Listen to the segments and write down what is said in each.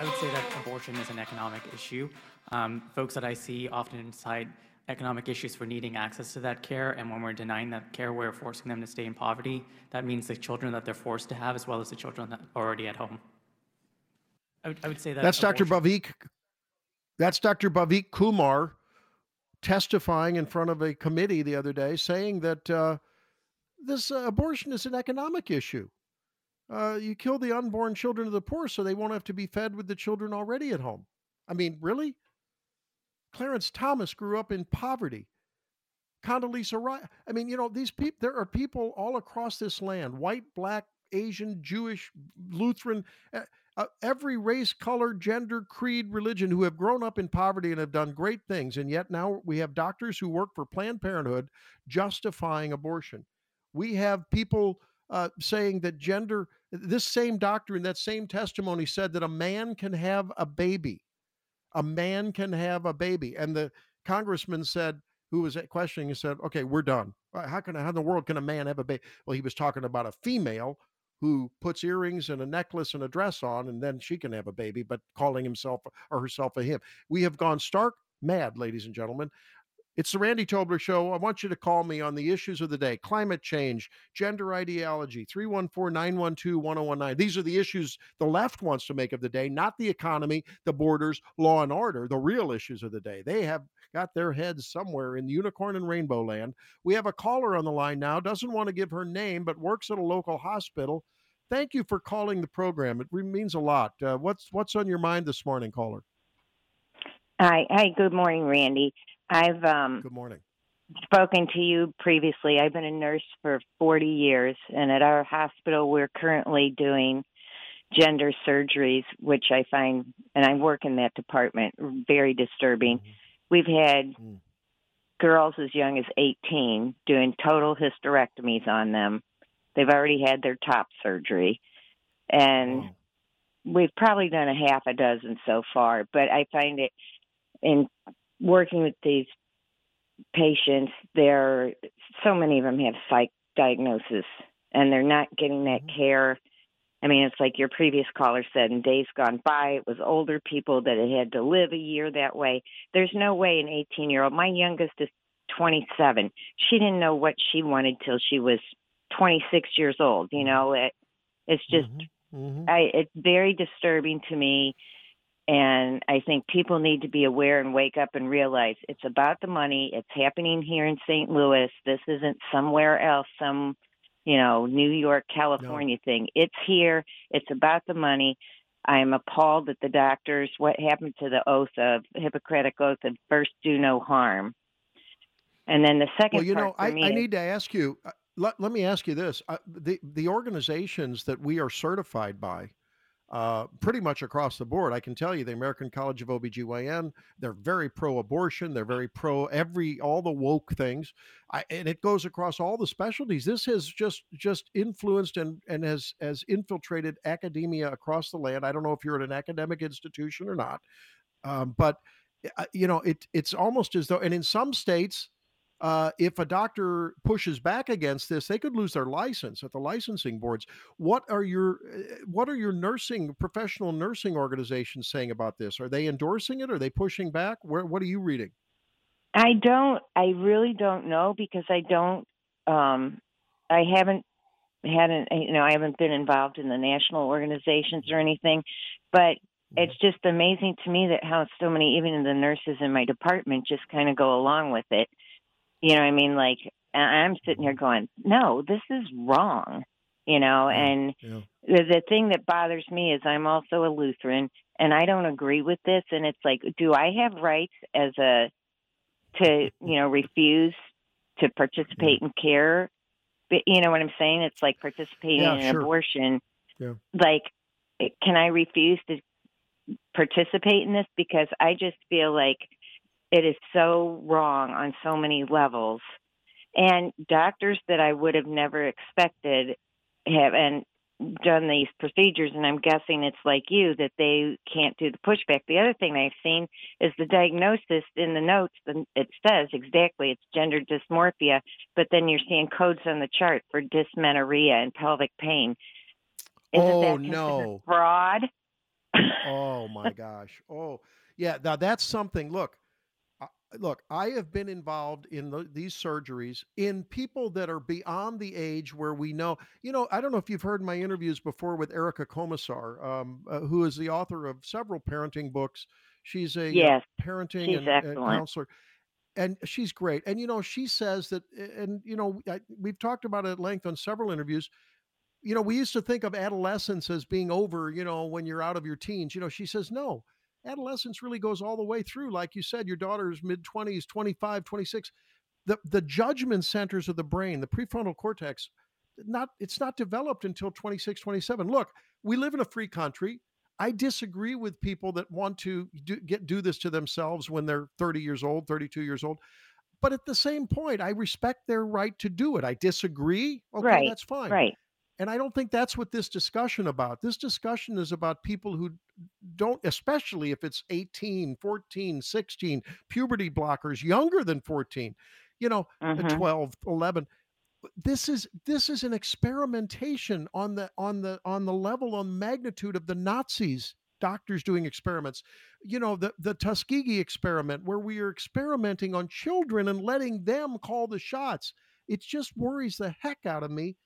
I would say that abortion is an economic issue. Um, folks that I see often cite economic issues for needing access to that care, and when we're denying that care, we're forcing them to stay in poverty. That means the children that they're forced to have, as well as the children that are already at home. I would, I would say that that's abortion- Dr. Bhavik. That's Dr. Bhavik Kumar testifying in front of a committee the other day, saying that uh, this uh, abortion is an economic issue. Uh, you kill the unborn children of the poor, so they won't have to be fed with the children already at home. I mean, really? Clarence Thomas grew up in poverty. Condoleezza Rice. I mean, you know, these people. There are people all across this land: white, black, Asian, Jewish, Lutheran, uh, every race, color, gender, creed, religion, who have grown up in poverty and have done great things, and yet now we have doctors who work for Planned Parenthood justifying abortion. We have people uh, saying that gender. This same doctor in that same testimony said that a man can have a baby a man can have a baby. And the congressman said, who was questioning, he said, okay, we're done. How can, how in the world can a man have a baby? Well, he was talking about a female who puts earrings and a necklace and a dress on, and then she can have a baby, but calling himself or herself a him. We have gone stark mad, ladies and gentlemen. It's the Randy Tobler Show. I want you to call me on the issues of the day climate change, gender ideology, 314 912 1019. These are the issues the left wants to make of the day, not the economy, the borders, law and order, the real issues of the day. They have got their heads somewhere in unicorn and rainbow land. We have a caller on the line now, doesn't want to give her name, but works at a local hospital. Thank you for calling the program. It means a lot. Uh, what's what's on your mind this morning, caller? Hi, hi. Good morning, Randy. I've um, good morning spoken to you previously. I've been a nurse for 40 years, and at our hospital, we're currently doing gender surgeries, which I find, and I work in that department, very disturbing. Mm-hmm. We've had mm. girls as young as 18 doing total hysterectomies on them. They've already had their top surgery, and we've probably done a half a dozen so far. But I find it in working with these patients, there so many of them have psych diagnosis and they're not getting that mm-hmm. care. I mean, it's like your previous caller said, in days gone by, it was older people that had had to live a year that way. There's no way an 18 year old, my youngest is 27. She didn't know what she wanted till she was 26 years old. You mm-hmm. know, it, it's just, mm-hmm. Mm-hmm. I, it's very disturbing to me and I think people need to be aware and wake up and realize it's about the money. It's happening here in St. Louis. This isn't somewhere else, some, you know, New York, California no. thing. It's here. It's about the money. I'm appalled that the doctors. What happened to the oath of Hippocratic oath of first do no harm? And then the second well, you know, I, I need to ask you. Uh, let, let me ask you this: uh, the the organizations that we are certified by uh, pretty much across the board. I can tell you the American College of OBGYN, they're very pro abortion. They're very pro every, all the woke things. I, and it goes across all the specialties. This has just, just influenced and, and has, has infiltrated academia across the land. I don't know if you're at an academic institution or not. Um, but, uh, you know, it, it's almost as though, and in some states, uh, if a doctor pushes back against this, they could lose their license at the licensing boards. What are your uh, what are your nursing professional nursing organizations saying about this? Are they endorsing it? Are they pushing back? Where what are you reading? I don't. I really don't know because I don't. Um, I haven't hadn't you know I haven't been involved in the national organizations or anything, but mm-hmm. it's just amazing to me that how so many even the nurses in my department just kind of go along with it you know what I mean? Like, I'm sitting here going, no, this is wrong. You know, mm, and yeah. the, the thing that bothers me is I'm also a Lutheran and I don't agree with this. And it's like, do I have rights as a, to, you know, refuse to participate in care? But, you know what I'm saying? It's like participating yeah, in sure. abortion. Yeah. Like, eh, can I refuse to participate in this? Because I just feel like it is so wrong on so many levels. And doctors that I would have never expected have and done these procedures and I'm guessing it's like you that they can't do the pushback. The other thing I've seen is the diagnosis in the notes it says exactly it's gender dysmorphia, but then you're seeing codes on the chart for dysmenorrhea and pelvic pain. Isn't oh no. Fraud? oh my gosh. Oh, yeah. Now that's something. Look, look, I have been involved in the, these surgeries in people that are beyond the age where we know, you know, I don't know if you've heard my interviews before with Erica Komisar, um, uh, who is the author of several parenting books. She's a uh, yes, parenting and, and counselor. And she's great. And, you know, she says that, and, you know, I, we've talked about it at length on several interviews you know, we used to think of adolescence as being over, you know, when you're out of your teens. You know, she says, no, adolescence really goes all the way through. Like you said, your daughter's mid 20s, 25, 26. The, the judgment centers of the brain, the prefrontal cortex, not it's not developed until 26, 27. Look, we live in a free country. I disagree with people that want to do, get do this to themselves when they're 30 years old, 32 years old. But at the same point, I respect their right to do it. I disagree. Okay, right, that's fine. Right. And I don't think that's what this discussion about. This discussion is about people who don't especially if it's 18, 14, 16, puberty blockers younger than 14, you know, mm-hmm. 12, 11 this is this is an experimentation on the on the on the level on magnitude of the Nazis doctors doing experiments you know the the Tuskegee experiment where we are experimenting on children and letting them call the shots it just worries the heck out of me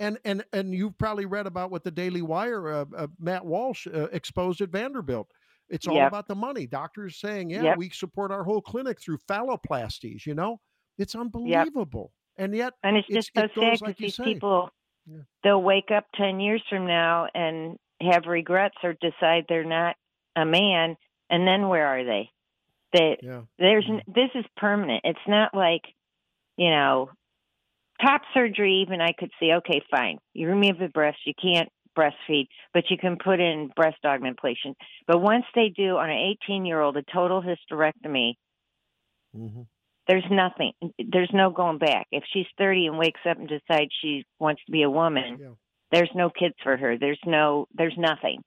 and and and you've probably read about what the Daily Wire, uh, uh, Matt Walsh uh, exposed at Vanderbilt. It's all yep. about the money. Doctors saying, "Yeah, yep. we support our whole clinic through phalloplasties." You know, it's unbelievable. Yep. And yet, and it's just it so sad because like these people, yeah. they'll wake up ten years from now and have regrets or decide they're not a man, and then where are they? That yeah. there's yeah. this is permanent. It's not like you know top surgery, even I could see, okay, fine. You remove the breast, you can't breastfeed, but you can put in breast augmentation. But once they do on an 18 year old a total hysterectomy, mm-hmm. there's nothing. There's no going back. If she's 30 and wakes up and decides she wants to be a woman, yeah. there's no kids for her. There's no, there's nothing.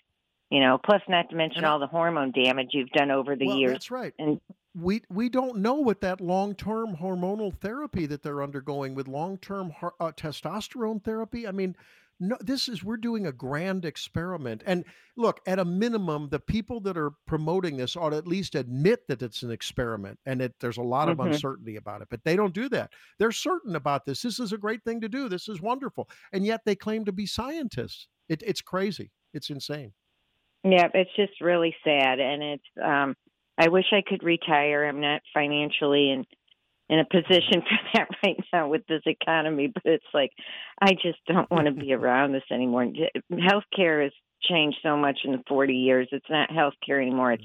You know, plus not to mention all the hormone damage you've done over the well, years. That's right. And we we don't know what that long-term hormonal therapy that they're undergoing with long-term uh, testosterone therapy i mean no this is we're doing a grand experiment. And look at a minimum the people that are promoting this ought to at least admit that it's an experiment and that there's a lot of mm-hmm. uncertainty about it but they don't do that. They're certain about this. This is a great thing to do. This is wonderful. And yet they claim to be scientists. It, it's crazy. It's insane. Yeah it's just really sad. And it's um I wish I could retire. I'm not financially in in a position for that right now with this economy, but it's like I just don't want to be around this anymore. Healthcare has changed so much in the 40 years. It's not healthcare anymore. It's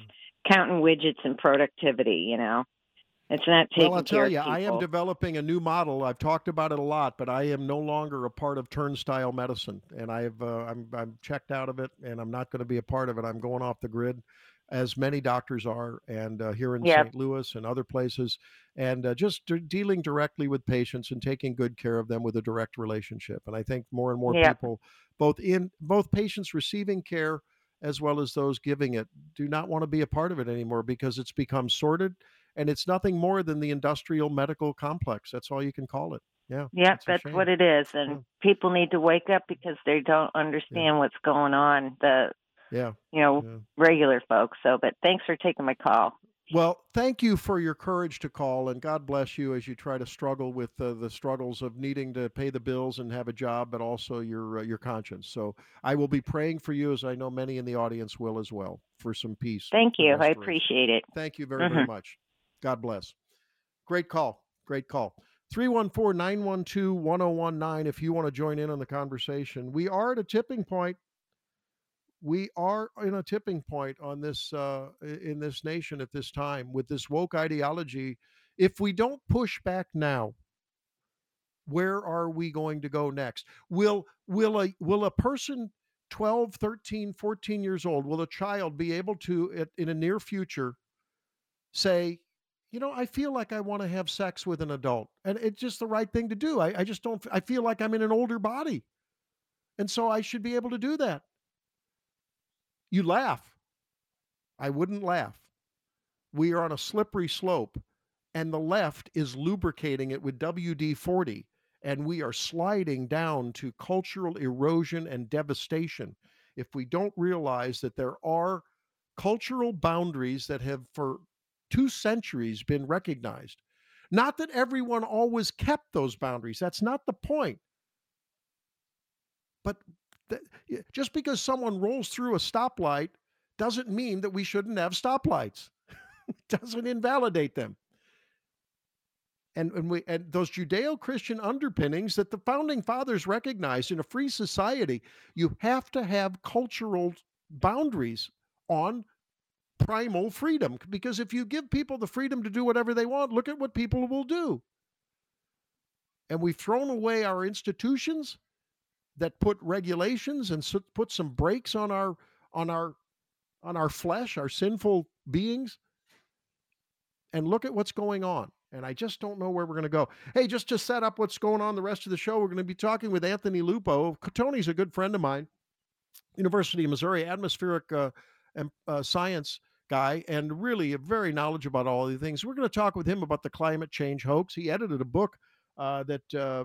counting widgets and productivity, you know. It's not taking Well, I'll tell you, I am developing a new model. I've talked about it a lot, but I am no longer a part of turnstile medicine, and I've uh, I'm I'm checked out of it, and I'm not going to be a part of it. I'm going off the grid as many doctors are, and uh, here in yep. St. Louis and other places, and uh, just d- dealing directly with patients and taking good care of them with a direct relationship. And I think more and more yep. people, both in both patients receiving care as well as those giving it, do not want to be a part of it anymore because it's become sorted, and it's nothing more than the industrial medical complex. That's all you can call it. Yeah. Yep, that's what it is. And yeah. people need to wake up because they don't understand yeah. what's going on. The yeah. You know, yeah. regular folks. So, but thanks for taking my call. Well, thank you for your courage to call, and God bless you as you try to struggle with uh, the struggles of needing to pay the bills and have a job, but also your uh, your conscience. So, I will be praying for you, as I know many in the audience will as well, for some peace. Thank you. I appreciate it. Thank you very mm-hmm. very much. God bless. Great call. Great call. 314 912 1019 if you want to join in on the conversation. We are at a tipping point we are in a tipping point on this uh, in this nation at this time with this woke ideology. If we don't push back now, where are we going to go next? Will will a will a person 12, 13, 14 years old, will a child be able to in a near future say, you know, I feel like I want to have sex with an adult and it's just the right thing to do. I, I just don't, I feel like I'm in an older body. And so I should be able to do that. You laugh. I wouldn't laugh. We are on a slippery slope, and the left is lubricating it with WD 40, and we are sliding down to cultural erosion and devastation. if we don't realize that there are cultural boundaries that have for two centuries been recognized. Not that everyone always kept those boundaries. That's not the point. But th- just because someone rolls through a stoplight doesn't mean that we shouldn't have stoplights. doesn't invalidate them. And, and we and those Judeo-Christian underpinnings that the founding fathers recognized in a free society, you have to have cultural boundaries on primal freedom. Because if you give people the freedom to do whatever they want, look at what people will do. And we've thrown away our institutions that put regulations and put some brakes on our on our on our flesh, our sinful beings. And look at what's going on. And I just don't know where we're going to go. Hey, just to set up what's going on the rest of the show, we're going to be talking with Anthony Lupo. Tony's a good friend of mine, University of Missouri atmospheric uh, uh, science guy, and really a very knowledgeable about all these things. We're going to talk with him about the climate change hoax. He edited a book uh, that uh,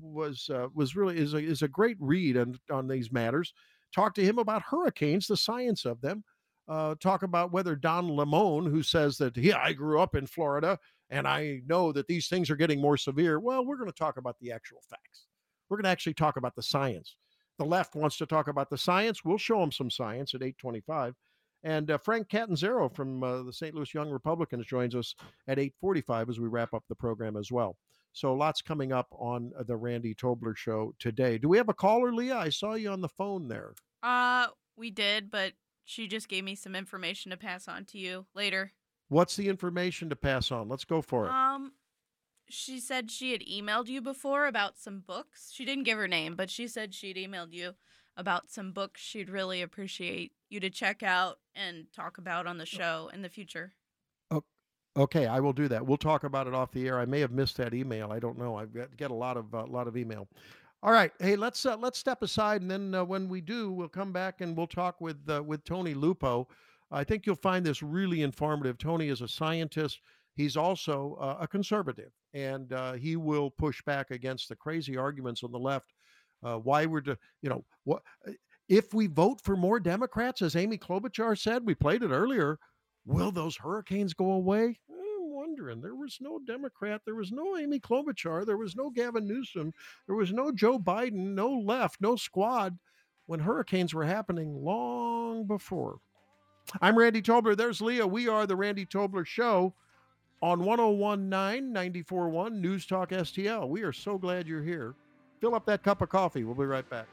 was uh, was really is a, is a great read on on these matters. Talk to him about hurricanes, the science of them. Uh, talk about whether Don Lemon, who says that yeah, I grew up in Florida and I know that these things are getting more severe. Well, we're going to talk about the actual facts. We're going to actually talk about the science. The left wants to talk about the science. We'll show them some science at 825. And uh, Frank Catanzaro from uh, the St. Louis Young Republicans joins us at 845 as we wrap up the program as well. So lots coming up on the Randy Tobler show today. Do we have a caller, Leah? I saw you on the phone there. Uh, we did, but she just gave me some information to pass on to you later. What's the information to pass on? Let's go for it. Um, she said she had emailed you before about some books. She didn't give her name, but she said she'd emailed you about some books she'd really appreciate you to check out and talk about on the show in the future. Okay, I will do that. We'll talk about it off the air. I may have missed that email. I don't know. I've got get a lot of a uh, lot of email. All right, hey, let's uh, let's step aside, and then uh, when we do, we'll come back and we'll talk with uh, with Tony Lupo. I think you'll find this really informative. Tony is a scientist. He's also uh, a conservative, and uh, he will push back against the crazy arguments on the left. Why we're, to, you know, what if we vote for more Democrats, as Amy Klobuchar said? We played it earlier. Will those hurricanes go away? I'm wondering. There was no Democrat. There was no Amy Klobuchar. There was no Gavin Newsom. There was no Joe Biden. No left. No squad when hurricanes were happening long before. I'm Randy Tobler. There's Leah. We are the Randy Tobler Show on 1019 941 News Talk STL. We are so glad you're here. Fill up that cup of coffee. We'll be right back.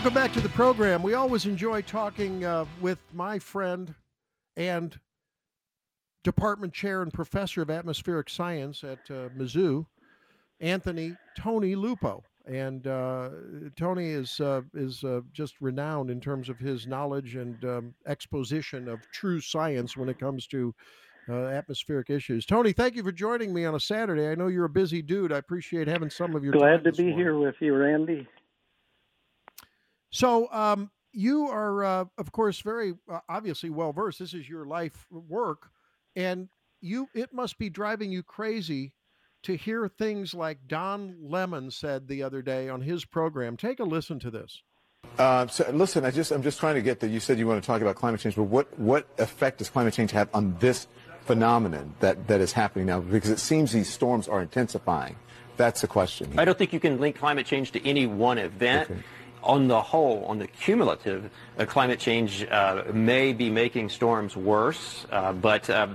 Welcome back to the program. We always enjoy talking uh, with my friend and department chair and professor of atmospheric science at uh, Mizzou, Anthony Tony Lupo. And uh, Tony is uh, is uh, just renowned in terms of his knowledge and um, exposition of true science when it comes to uh, atmospheric issues. Tony, thank you for joining me on a Saturday. I know you're a busy dude. I appreciate having some of your glad to be morning. here with you, Randy. So, um, you are, uh, of course, very uh, obviously well versed. This is your life work, and you it must be driving you crazy to hear things like Don Lemon said the other day on his program. Take a listen to this. Uh, so listen, I just I'm just trying to get that. You said you want to talk about climate change, but what what effect does climate change have on this phenomenon that that is happening now? Because it seems these storms are intensifying. That's the question. I don't think you can link climate change to any one event. Okay on the whole, on the cumulative, uh, climate change uh, may be making storms worse, uh, but uh,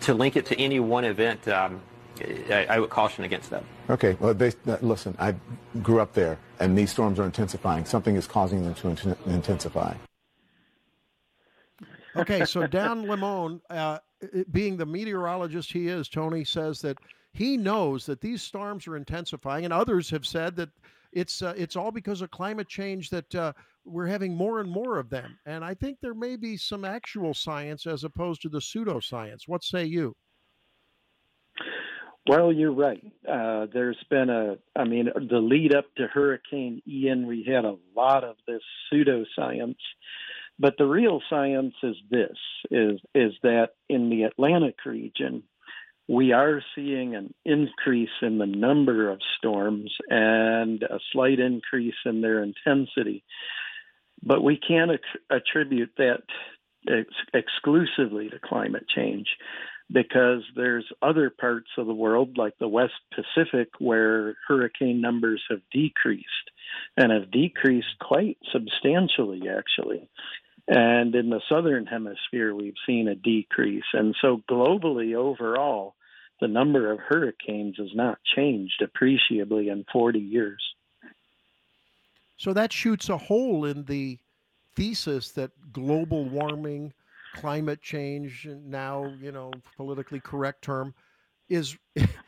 to link it to any one event, um, I, I, would caution against that. Okay. Well, they, uh, listen, I grew up there, and these storms are intensifying. Something is causing them to int- intensify. Okay, so Don Lemon, uh, being the meteorologist he is, Tony says that he knows that these storms are intensifying, and others have said that it's uh, it's all because of climate change that uh, we're having more and more of them. And I think there may be some actual science as opposed to the pseudoscience. What say you? Well, you're right. Uh, there's been a, I mean, the lead up to Hurricane Ian, we had a lot of this pseudoscience, but the real science is this: is is that in the Atlantic region, we are seeing an increase in the number of storms and a slight increase in their intensity. But we can't attribute that ex- exclusively to climate change because there's other parts of the world like the West Pacific where hurricane numbers have decreased and have decreased quite substantially actually. And in the southern hemisphere we've seen a decrease and so globally overall the number of hurricanes has not changed appreciably in 40 years. So that shoots a hole in the thesis that global warming climate change now you know politically correct term is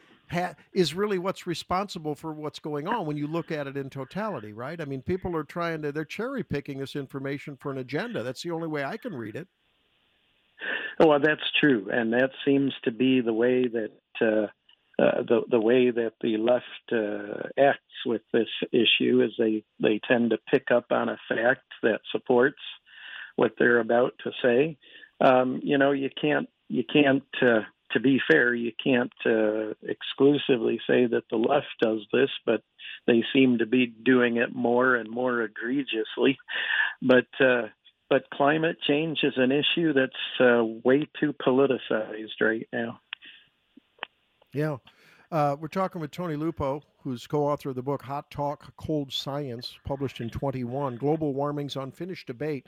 is really what's responsible for what's going on when you look at it in totality right? I mean people are trying to they're cherry picking this information for an agenda. That's the only way i can read it. Well that's true. And that seems to be the way that uh, uh, the the way that the left uh, acts with this issue is they they tend to pick up on a fact that supports what they're about to say. Um, you know, you can't you can't uh, to be fair, you can't uh, exclusively say that the left does this, but they seem to be doing it more and more egregiously. But uh, but climate change is an issue that's uh, way too politicized right now. Yeah. Uh, we're talking with Tony Lupo, who's co-author of the book Hot Talk Cold Science, published in 21. Global Warming's Unfinished Debate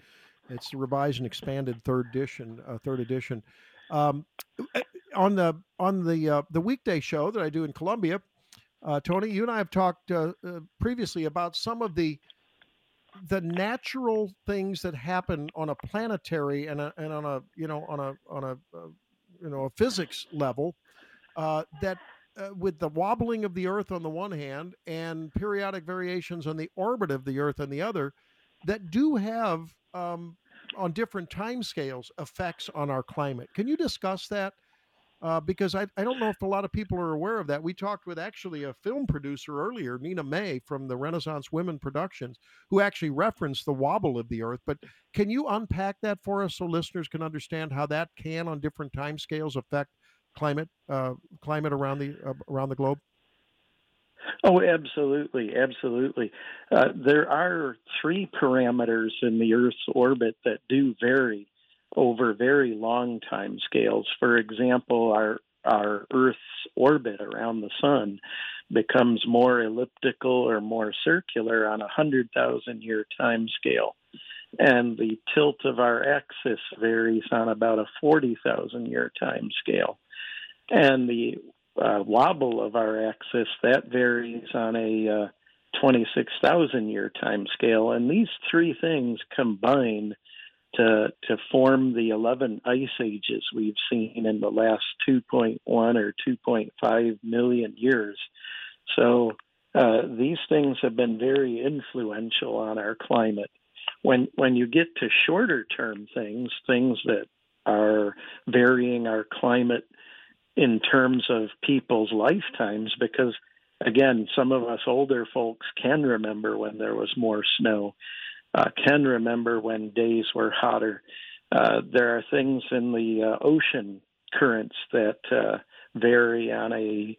it's the revised and expanded third edition. Uh, third edition. Um, on the on the uh, the weekday show that I do in Columbia, uh, Tony, you and I have talked uh, uh, previously about some of the the natural things that happen on a planetary and, a, and on a you know on a on a uh, you know a physics level that uh, with the wobbling of the Earth on the one hand and periodic variations on the orbit of the Earth on the other, that do have um, on different time scales effects on our climate. Can you discuss that? Uh, because I, I don't know if a lot of people are aware of that. We talked with actually a film producer earlier, Nina May from the Renaissance Women Productions, who actually referenced the wobble of the Earth. But can you unpack that for us so listeners can understand how that can, on different time scales, affect climate uh, climate around the uh, around the globe? Oh, absolutely, absolutely. Uh, there are three parameters in the Earth's orbit that do vary over very long time scales. For example, our our Earth's orbit around the sun becomes more elliptical or more circular on a hundred thousand year time scale, and the tilt of our axis varies on about a forty thousand year time scale. And the uh, wobble of our axis, that varies on a uh, 26,000 year time scale. And these three things combine to, to form the 11 ice ages we've seen in the last 2.1 or 2.5 million years. So uh, these things have been very influential on our climate. When, when you get to shorter term things, things that are varying our climate in terms of people's lifetimes because again some of us older folks can remember when there was more snow uh, can remember when days were hotter uh, there are things in the uh, ocean currents that uh, vary on a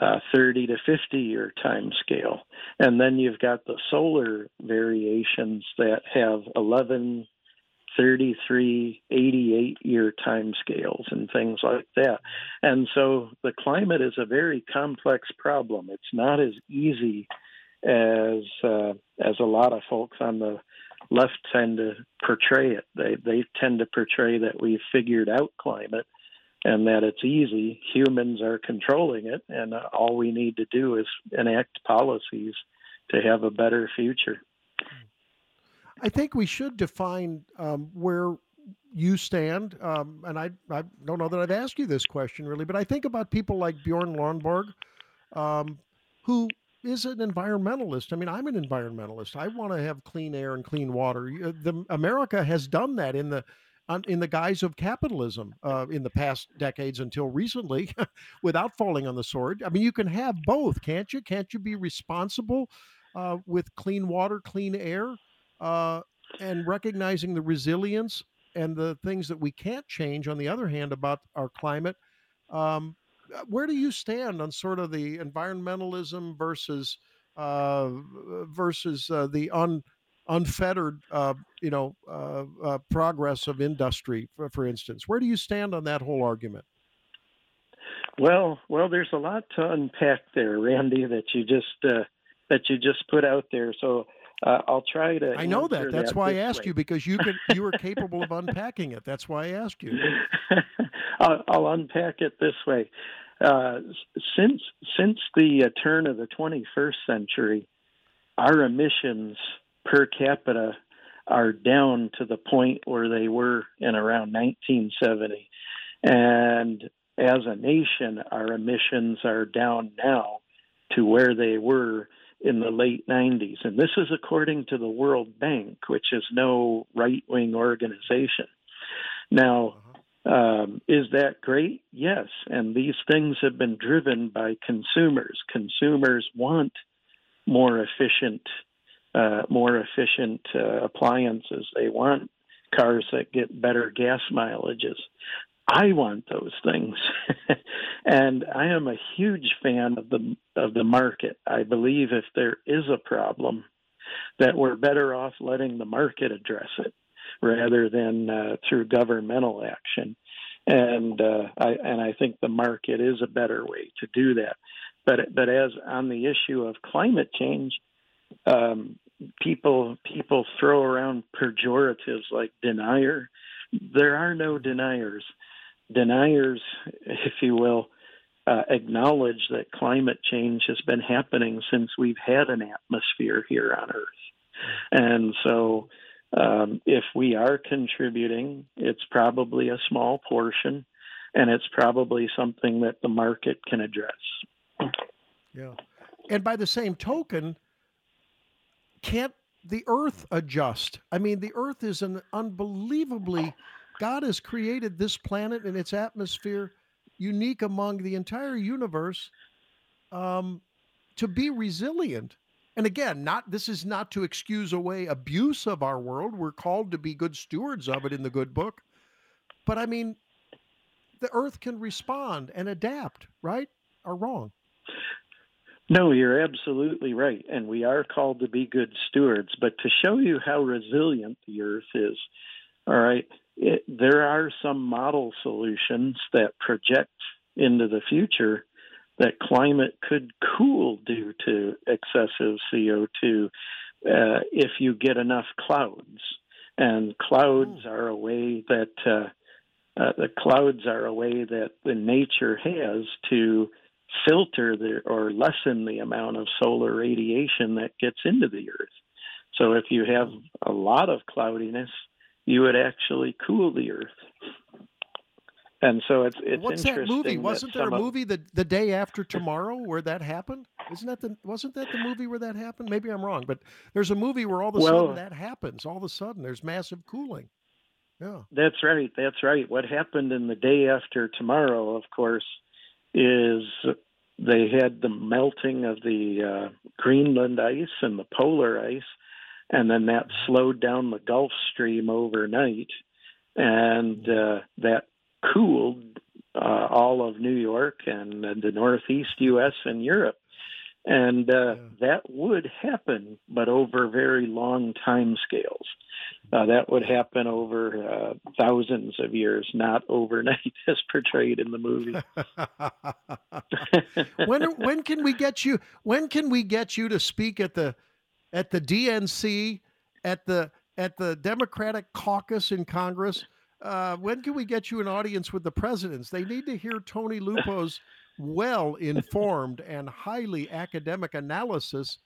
uh, 30 to 50 year time scale and then you've got the solar variations that have 11 33, 88 year time scales and things like that. And so the climate is a very complex problem. It's not as easy as uh, as a lot of folks on the left tend to portray it. They they tend to portray that we've figured out climate and that it's easy. Humans are controlling it, and uh, all we need to do is enact policies to have a better future. I think we should define um, where you stand. Um, and I, I don't know that I've asked you this question really, but I think about people like Bjorn Lomborg, um, who is an environmentalist. I mean, I'm an environmentalist. I want to have clean air and clean water. The America has done that in the in the guise of capitalism uh, in the past decades until recently without falling on the sword. I mean, you can have both, can't you? Can't you be responsible uh, with clean water, clean air, uh, and recognizing the resilience and the things that we can't change, on the other hand, about our climate? Um, uh, where do you stand on sort of the environmentalism versus uh, versus uh, the un unfettered, uh, you know, uh, uh, progress of industry, for, for instance. Where do you stand on that whole argument? Well, well, there's a lot to unpack there, Randy, that you just uh, that you just put out there. So uh, I'll try to. I know that. That's that why I asked way. you because you could you were capable of unpacking it. That's why I asked you. I'll, I'll unpack it this way. Uh, since since the uh, turn of the 21st century, our emissions per capita are down to the point where they were in around 1970. And as a nation, our emissions are down now to where they were in the late 90s. And this is according to the World Bank, which is no right wing organization. Now, um, is that great? Yes. And these things have been driven by consumers. Consumers want more efficient uh, more efficient uh, appliances. They want cars that get better gas mileages. I want those things, and I am a huge fan of the of the market. I believe if there is a problem, that we're better off letting the market address it rather than uh, through governmental action. And uh, I and I think the market is a better way to do that. But but as on the issue of climate change, um, people people throw around pejoratives like denier. There are no deniers. Deniers, if you will, uh, acknowledge that climate change has been happening since we've had an atmosphere here on Earth. And so, um, if we are contributing, it's probably a small portion, and it's probably something that the market can address. Yeah. And by the same token, can't the earth adjust? I mean, the earth is an unbelievably, God has created this planet and its atmosphere unique among the entire universe um, to be resilient. And again, not this is not to excuse away abuse of our world. We're called to be good stewards of it in the good book. But I mean, the earth can respond and adapt, right or wrong? No, you're absolutely right. And we are called to be good stewards. But to show you how resilient the earth is, all right, it, there are some model solutions that project into the future that climate could cool due to excessive CO2 uh, if you get enough clouds. And clouds mm. are a way that uh, uh, the clouds are a way that the nature has to filter the, or lessen the amount of solar radiation that gets into the earth. So if you have a lot of cloudiness, you would actually cool the earth. And so it's it's What's that movie? Wasn't that there a movie the the day after tomorrow where that happened? Isn't that the wasn't that the movie where that happened? Maybe I'm wrong, but there's a movie where all of a well, sudden that happens. All of a sudden there's massive cooling. Yeah. That's right. That's right. What happened in the day after tomorrow, of course, is they had the melting of the uh, Greenland ice and the polar ice, and then that slowed down the Gulf Stream overnight, and uh, that cooled uh, all of New York and the Northeast U.S. and Europe. And uh, yeah. that would happen, but over very long time scales. Uh, that would happen over uh, thousands of years, not overnight, as portrayed in the movie. when when can we get you? When can we get you to speak at the at the DNC, at the at the Democratic caucus in Congress? Uh, when can we get you an audience with the presidents? They need to hear Tony Lupo's well informed and highly academic analysis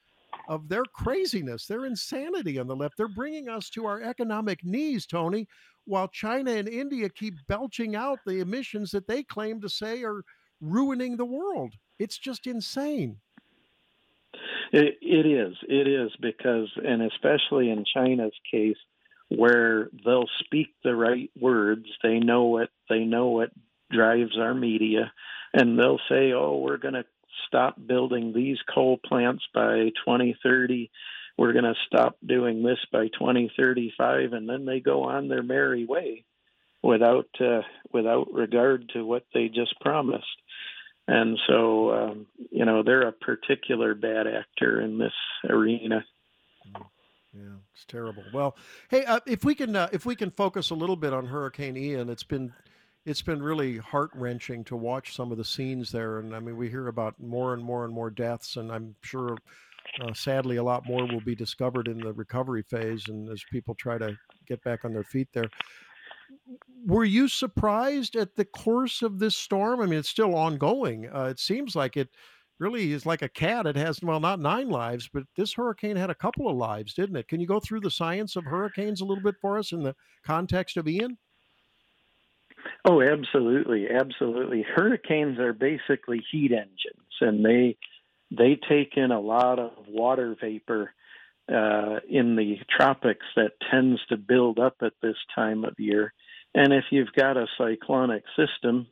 of their craziness, their insanity on the left. They're bringing us to our economic knees, Tony, while China and India keep belching out the emissions that they claim to say are ruining the world. It's just insane. It, it is. It is because, and especially in China's case, where they'll speak the right words. They know what they know what drives our media, and they'll say, "Oh, we're going to stop building these coal plants by 2030. We're going to stop doing this by 2035," and then they go on their merry way without uh, without regard to what they just promised. And so, um, you know, they're a particular bad actor in this arena. Yeah, it's terrible. Well, hey, uh, if we can uh, if we can focus a little bit on Hurricane Ian, it's been it's been really heart wrenching to watch some of the scenes there, and I mean, we hear about more and more and more deaths, and I'm sure, uh, sadly, a lot more will be discovered in the recovery phase, and as people try to get back on their feet there. Were you surprised at the course of this storm? I mean, it's still ongoing. Uh, it seems like it really is like a cat. It has, well, not nine lives, but this hurricane had a couple of lives, didn't it? Can you go through the science of hurricanes a little bit for us in the context of Ian? Oh, absolutely, absolutely. Hurricanes are basically heat engines, and they they take in a lot of water vapor uh, in the tropics that tends to build up at this time of year. And if you've got a cyclonic system,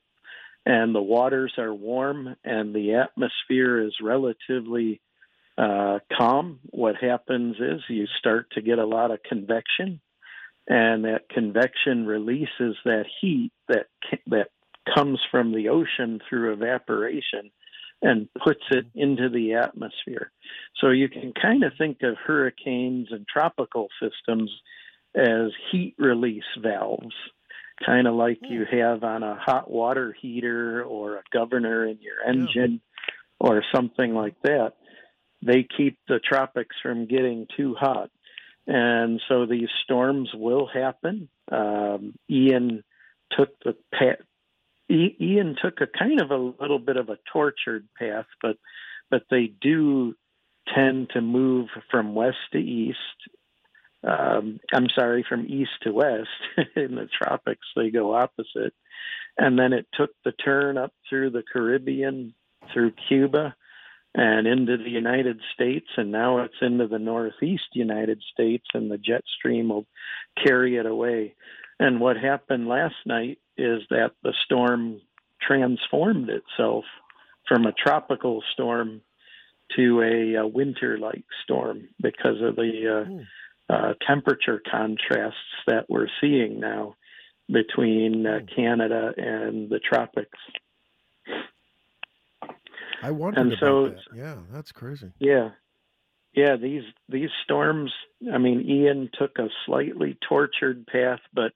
and the waters are warm and the atmosphere is relatively uh, calm, what happens is you start to get a lot of convection, and that convection releases that heat that that comes from the ocean through evaporation and puts it into the atmosphere. So you can kind of think of hurricanes and tropical systems as heat release valves kind of like you have on a hot water heater or a governor in your engine yeah. or something like that. They keep the tropics from getting too hot. And so these storms will happen. Um, Ian took the path. Ian took a kind of a little bit of a tortured path, but but they do tend to move from west to east um, I'm sorry, from east to west in the tropics, they go opposite. And then it took the turn up through the Caribbean, through Cuba, and into the United States. And now it's into the northeast United States, and the jet stream will carry it away. And what happened last night is that the storm transformed itself from a tropical storm to a, a winter-like storm because of the uh, mm uh, temperature contrasts that we're seeing now between uh, hmm. Canada and the tropics. I wondered and so, that. Yeah, that's crazy. Yeah, yeah. These these storms. I mean, Ian took a slightly tortured path, but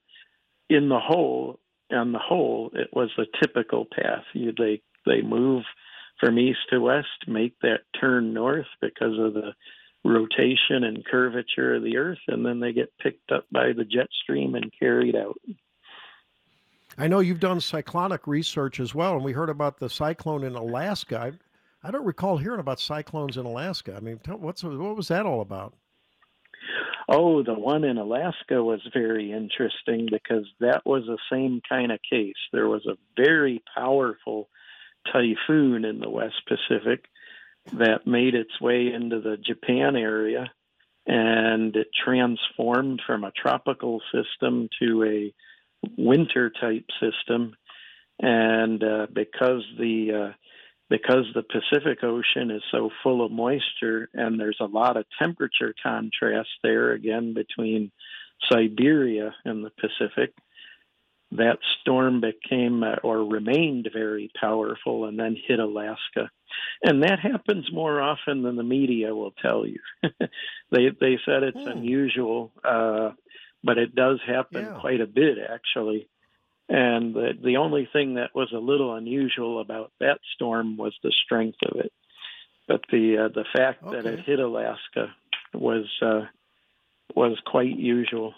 in the whole, on the whole, it was a typical path. You, they they move from east to west, make that turn north because of the rotation and curvature of the Earth, and then they get picked up by the jet stream and carried out. I know you've done cyclonic research as well, and we heard about the cyclone in Alaska. I, I don't recall hearing about cyclones in Alaska. I mean, what's what was that all about? Oh, the one in Alaska was very interesting because that was the same kind of case. There was a very powerful typhoon in the West Pacific that made its way into the Japan area and it transformed from a tropical system to a winter type system. And uh, because the uh, because the Pacific Ocean is so full of moisture and there's a lot of temperature contrast there again between Siberia and the Pacific that storm became uh, or remained very powerful and then hit Alaska. And that happens more often than the media will tell you. they they said it's hmm. unusual, uh, but it does happen yeah. quite a bit actually. And the, the only thing that was a little unusual about that storm was the strength of it. But the uh, the fact okay. that it hit Alaska was uh, was quite usual.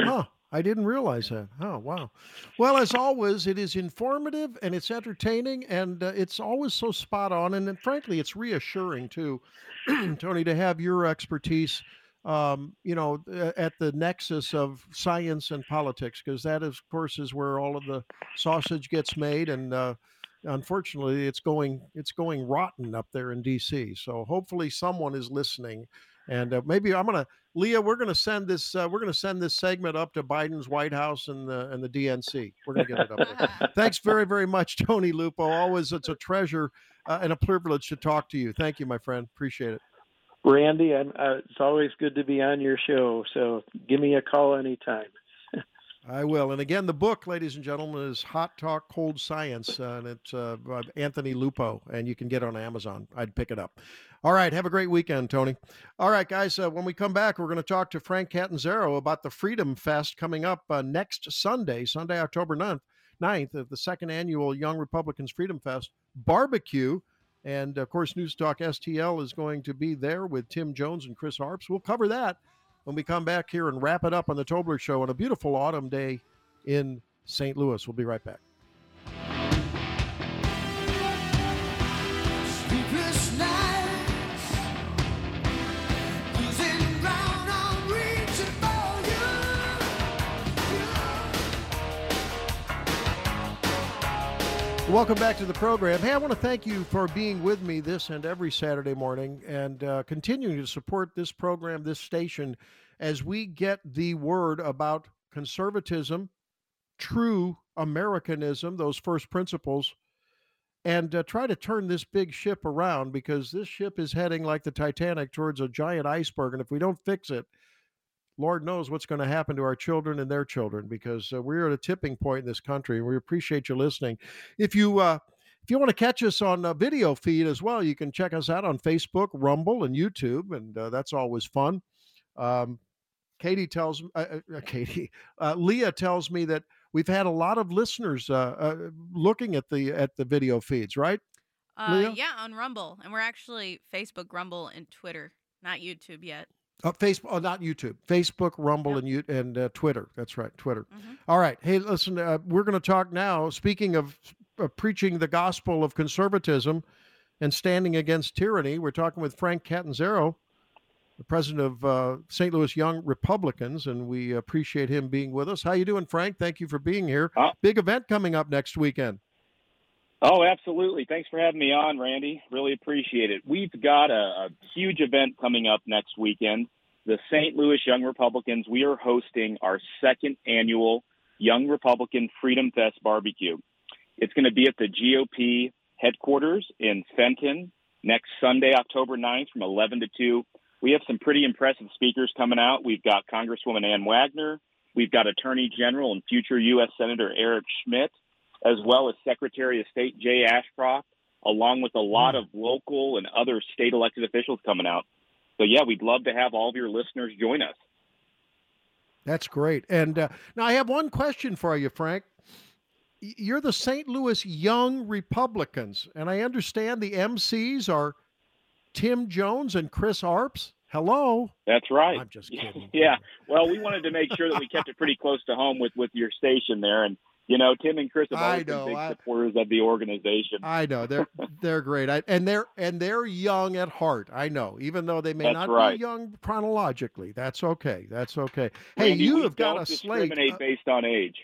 Huh. I didn't realize that. Oh, wow. Well, as always, it is informative and it's entertaining and uh, it's always so spot on. And, frankly, it's reassuring too, Tony, to have your expertise, um, you know, at the nexus of science and politics, because that, of course, is where all of the sausage gets made. And uh, unfortunately, it's going it's going rotten up there in D.C. So hopefully, someone is listening And uh, maybe I'm gonna, Leah, we're gonna send this, uh, we're gonna send this segment up to Biden's White House and the and the DNC. We're gonna get it up there. Thanks very, very much, Tony Lupo. Always, it's a treasure uh, and a privilege to talk to you. Thank you, my friend. Appreciate it. Randy, I'm, uh, it's always good to be on your show. So give me a call anytime. I will. And again, the book, ladies and gentlemen, is Hot Talk Cold Science, uh, and it's uh, by Anthony Lupo, and you can get it on Amazon. I'd pick it up. All right. Have a great weekend, Tony. All right, guys. Uh, when we come back, we're going to talk to Frank Catanzaro about the Freedom Fest coming up uh, next Sunday, Sunday, October 9th, 9th, of the second annual Young Republicans Freedom Fest barbecue. And of course, News Talk STL is going to be there with Tim Jones and Chris Arps. We'll cover that when we come back here and wrap it up on the Tobler Show on a beautiful autumn day in St. Louis. We'll be right back. Welcome back to the program. Hey, I want to thank you for being with me this and every Saturday morning and uh, continuing to support this program, this station, as we get the word about conservatism, true Americanism, those first principles, and uh, try to turn this big ship around because this ship is heading like the Titanic towards a giant iceberg. And if we don't fix it, Lord knows what's going to happen to our children and their children because uh, we're at a tipping point in this country. We appreciate you listening. If you uh, if you want to catch us on a video feed as well, you can check us out on Facebook, Rumble, and YouTube, and uh, that's always fun. Um, Katie tells uh, uh, uh Katie Leah tells me that we've had a lot of listeners looking at the at the video feeds, right? yeah, on Rumble, and we're actually Facebook, Rumble, and Twitter, not YouTube yet. Uh, Facebook, oh, not YouTube, Facebook, Rumble, yep. and you and uh, Twitter. That's right, Twitter. Mm-hmm. All right. Hey, listen, uh, we're going to talk now. Speaking of preaching the gospel of conservatism and standing against tyranny, we're talking with Frank Catanzaro, the president of uh, St. Louis Young Republicans, and we appreciate him being with us. How you doing, Frank? Thank you for being here. Big event coming up next weekend. Oh, absolutely. Thanks for having me on, Randy. Really appreciate it. We've got a, a, huge event coming up next weekend. The St. Louis Young Republicans, we are hosting our second annual Young Republican Freedom Fest barbecue. It's going to be at the GOP headquarters in Fenton next Sunday, October 9th from 11 to 2. We have some pretty impressive speakers coming out. We've got Congresswoman Ann Wagner. We've got Attorney General and future U.S. Senator Eric Schmitt as well as Secretary of State Jay Ashcroft, along with a lot of local and other state elected officials coming out. So, yeah, we'd love to have all of your listeners join us. That's great. And uh, now I have one question for you, Frank. You're the St. Louis Young Republicans, and I understand the MCs are Tim Jones and Chris Arps. Hello. That's right. I'm just kidding. yeah. Well, we wanted to make sure that we kept it pretty close to home with with your station there, and you know, Tim and Chris have always know, been big I, supporters of the organization. I know they're they're great, I, and they're and they're young at heart. I know, even though they may that's not right. be young chronologically. That's okay. That's okay. Hey, Randy, you have got a slate. Discriminate uh, based on age.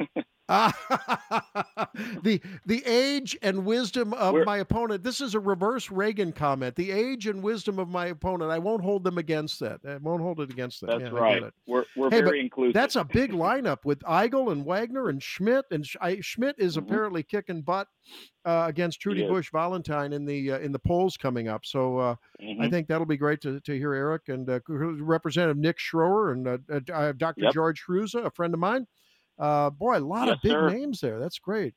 the the age and wisdom of We're, my opponent. This is a reverse Reagan comment. The age and wisdom of my opponent. I won't hold them against that. I won't hold it against them. That's yeah, right. We're we're hey, very inclusive. That's a big lineup with Eigel and Wagner and Schmitt. And I, Schmitt is mm-hmm. apparently kicking butt uh, against Trudy Bush Valentine in the uh, in the polls coming up. So uh, mm-hmm. I think that'll be great to, to hear Eric and uh, Representative Nick Schroer and uh, Dr. Yep. George Hruza, a friend of mine. Uh, boy, a lot yes, of big sir. names there. That's great.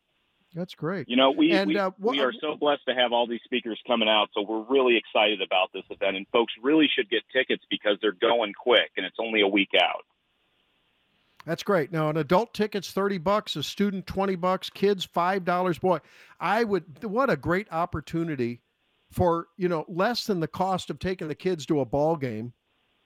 That's great. You know, we and, we, uh, we are so blessed to have all these speakers coming out. So we're really excited about this event, and folks really should get tickets because they're going quick, and it's only a week out. That's great. Now, an adult ticket's thirty bucks, a student twenty bucks, kids five dollars. Boy, I would. What a great opportunity for you know less than the cost of taking the kids to a ball game,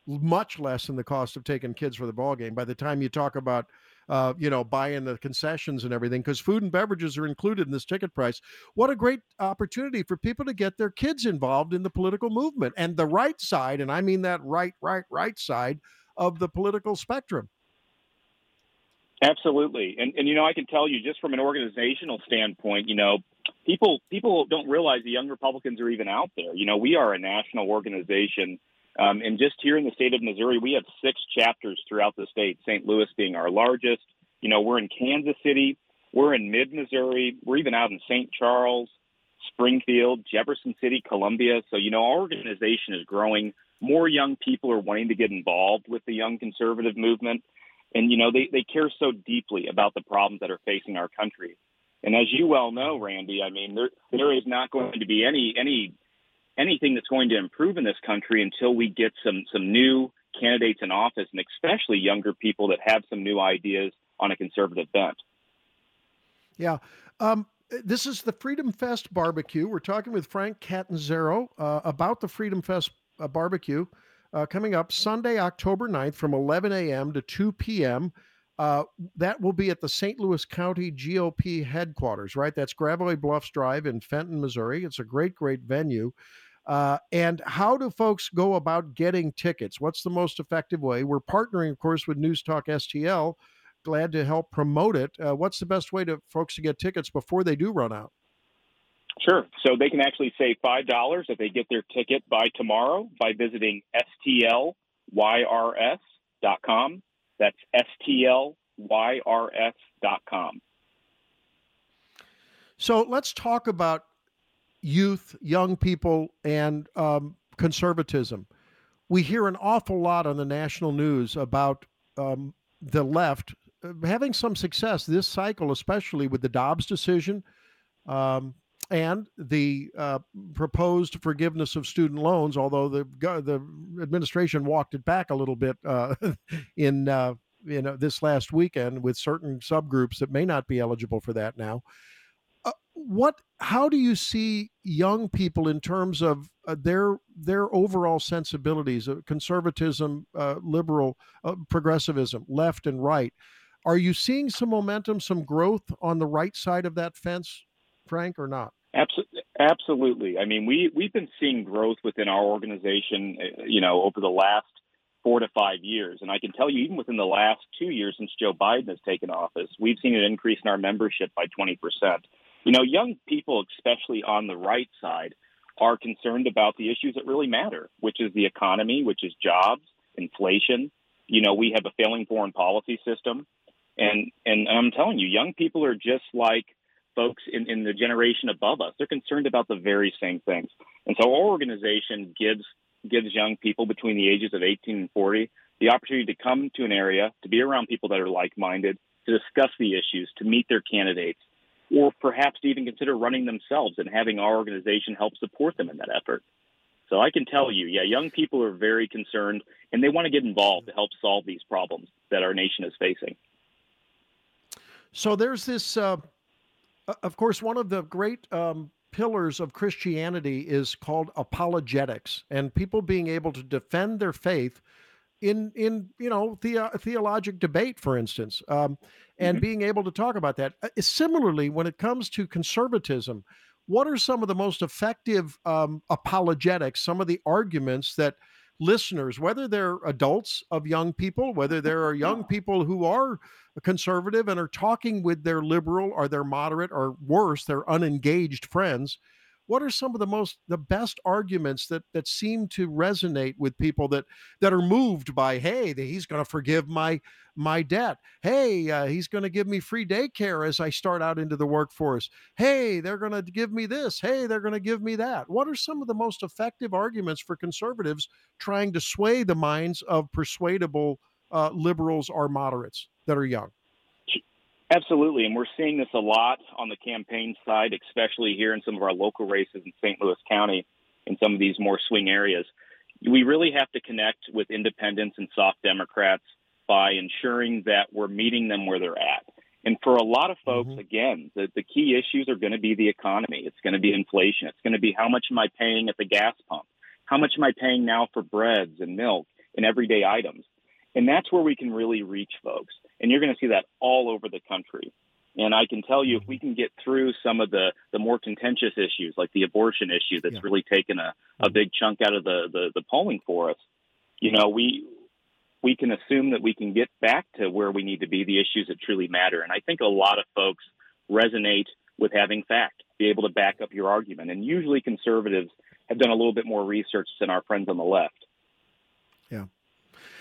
much less than the cost of taking kids for the ball game. By the time you talk about uh, you know, buying the concessions and everything because food and beverages are included in this ticket price. What a great opportunity for people to get their kids involved in the political movement and the right side, and I mean that right, right, right side of the political spectrum. Absolutely, and and you know I can tell you just from an organizational standpoint, you know, people people don't realize the Young Republicans are even out there. You know, we are a national organization Um, and just here in the state of Missouri, we have six chapters throughout the state, St. Louis being our largest. You know, we're in Kansas City, we're in mid Missouri, we're even out in St. Charles, Springfield, Jefferson City, Columbia. So, you know, our organization is growing. More young people are wanting to get involved with the young conservative movement. And, you know, they, they care so deeply about the problems that are facing our country. And as you well know, Randy, I mean, there, there is not going to be any, any, anything that's going to improve in this country until we get some, some new candidates in office and especially younger people that have some new ideas on a conservative bent. Yeah. Um, this is the Freedom Fest barbecue. We're talking with Frank Catanzaro uh, about the Freedom Fest uh, barbecue uh, coming up Sunday, October 9th from 11 a.m. to 2 p.m. Uh, that will be at the St. Louis County GOP headquarters, right? That's Gravelly Bluffs Drive in Fenton, Missouri. It's a great, great venue. Uh, and how do folks go about getting tickets? What's the most effective way? We're partnering, of course, with News Talk STL. Glad to help promote it. Uh, what's the best way to folks to get tickets before they do run out? Sure. So they can actually save five dollars if they get their ticket by tomorrow by visiting stlyrs.com. That's stlyrs.com. So let's talk about youth, young people, and um, conservatism. We hear an awful lot on the national news about um, the left uh, having some success this cycle, especially with the Dobbs decision. Um, and the uh, proposed forgiveness of student loans, although the the administration walked it back a little bit uh, in uh, you know this last weekend with certain subgroups that may not be eligible for that now. Uh, what? How do you see young people in terms of uh, their their overall sensibilities, of conservatism, uh, liberal, progressivism, left and right? Are you seeing some momentum, some growth on the right side of that fence Frank, or not? Absolutely. I mean, we we've been seeing growth within our organization, uh, you know, over the last four to five years, and I can tell you, even within the last two years since Joe Biden has taken office, we've seen an increase in our membership by twenty percent. You know, young people, especially on the right side, are concerned about the issues that really matter, which is the economy, which is jobs, inflation. You know, we have a failing foreign policy system, and and I'm telling you, young people are just like folks in, in the generation above us. They're concerned about the very same things. And so our organization gives gives young people between the ages of 18 and 40 the opportunity to come to an area, to be around people that are like-minded, to discuss the issues, to meet their candidates, or perhaps to even consider running themselves and having our organization help support them in that effort. So I can tell you, yeah, young people are very concerned and they want to get involved to help solve these problems that our nation is facing. So there's this uh, of course, one of the great um, pillars of Christianity is called apologetics, and people being able to defend their faith in in you know the, theologic debate, for instance, um, and mm-hmm. being able to talk about that. Uh, similarly, when it comes to conservatism, what are some of the most effective um, apologetics? Some of the arguments that listeners, whether they're adults of young people, whether there are young people who are conservative and are talking with their liberal or their moderate or worse, their unengaged friends. What are some of the most the best arguments that that seem to resonate with people that that are moved by hey he's going to forgive my my debt. Hey uh, he's going to give me free daycare as I start out into the workforce. Hey they're going to give me this. Hey they're going to give me that. What are some of the most effective arguments for conservatives trying to sway the minds of persuadable uh, liberals or moderates that are young. Absolutely, and we're seeing this a lot on the campaign side, especially here in some of our local races in St. Louis County, in some of these more swing areas. We really have to connect with independents and soft Democrats by ensuring that we're meeting them where they're at. And for a lot of folks, mm-hmm. again, the, the key issues are going to be the economy. It's going to be inflation. It's going to be how much am I paying at the gas pump? How much am I paying now for breads and milk and everyday items? And that's where we can really reach folks. And you're going to see that all over the country. And I can tell you, if we mm-hmm. can get through some of the, the more contentious issues, like the abortion issue that's yeah. really taken a, a mm-hmm. big chunk out of the, the, the polling for us, you know, we we can assume that we can get back to where we need to be, the issues that truly matter. And I think a lot of folks resonate with having fact, be able to back up your argument. And usually conservatives have done a little bit more research than our friends on the left. Yeah.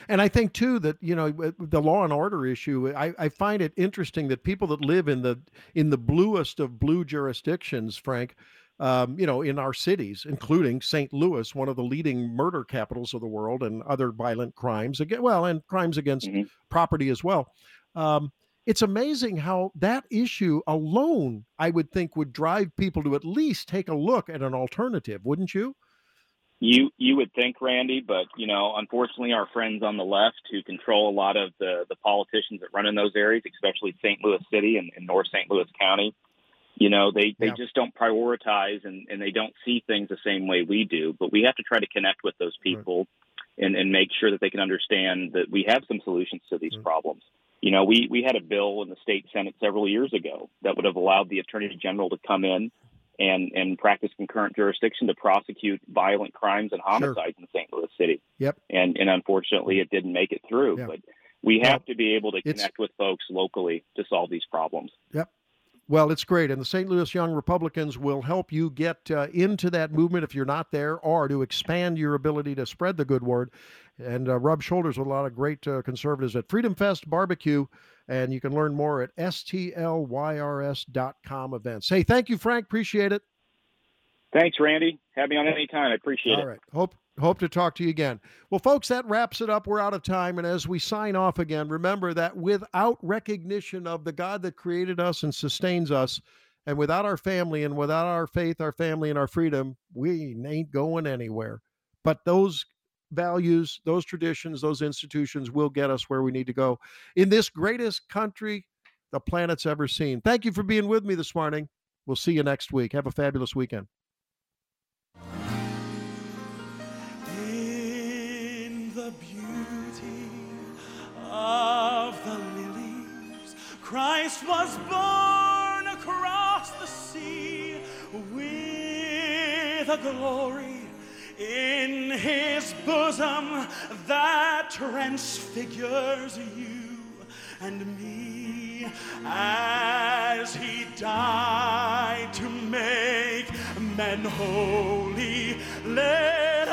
And I think too that you know the law and order issue. I, I find it interesting that people that live in the in the bluest of blue jurisdictions, Frank, um, you know, in our cities, including St. Louis, one of the leading murder capitals of the world, and other violent crimes again, well, and crimes against mm-hmm. property as well. Um, it's amazing how that issue alone, I would think, would drive people to at least take a look at an alternative, wouldn't you? You you would think, Randy, but you know, unfortunately, our friends on the left who control a lot of the the politicians that run in those areas, especially St. Louis City and, and North St. Louis County, you know, they they yeah. just don't prioritize and and they don't see things the same way we do. But we have to try to connect with those people right. and and make sure that they can understand that we have some solutions to these right. problems. You know, we we had a bill in the state senate several years ago that would have allowed the attorney general to come in and and practice concurrent jurisdiction to prosecute violent crimes and homicides sure. in St. Louis City. Yep. And and unfortunately, it didn't make it through. But we have yep. to be able to connect it's... with folks locally to solve these problems. Yep. Well, it's great. And the St. Louis Young Republicans will help you get uh, into that movement if you're not there or to expand your ability to spread the good word and uh, rub shoulders with a lot of great uh, conservatives at Freedom Fest Barbecue. And you can learn more at stlyrs.com events. Hey, thank you, Frank. Appreciate it. Thanks, Randy. Have me on any time. I appreciate All it. All right. Hope hope to talk to you again. Well, folks, that wraps it up. We're out of time. And as we sign off again, remember that without recognition of the God that created us and sustains us, and without our family and without our faith, our family, and our freedom, we ain't going anywhere. But those values, those traditions, those institutions will get us where we need to go in this greatest country the planet's ever seen. Thank you for being with me this morning. We'll see you next week. Have a fabulous weekend. Christ was born across the sea with a glory in his bosom that transfigures you and me as he died to make men holy. Let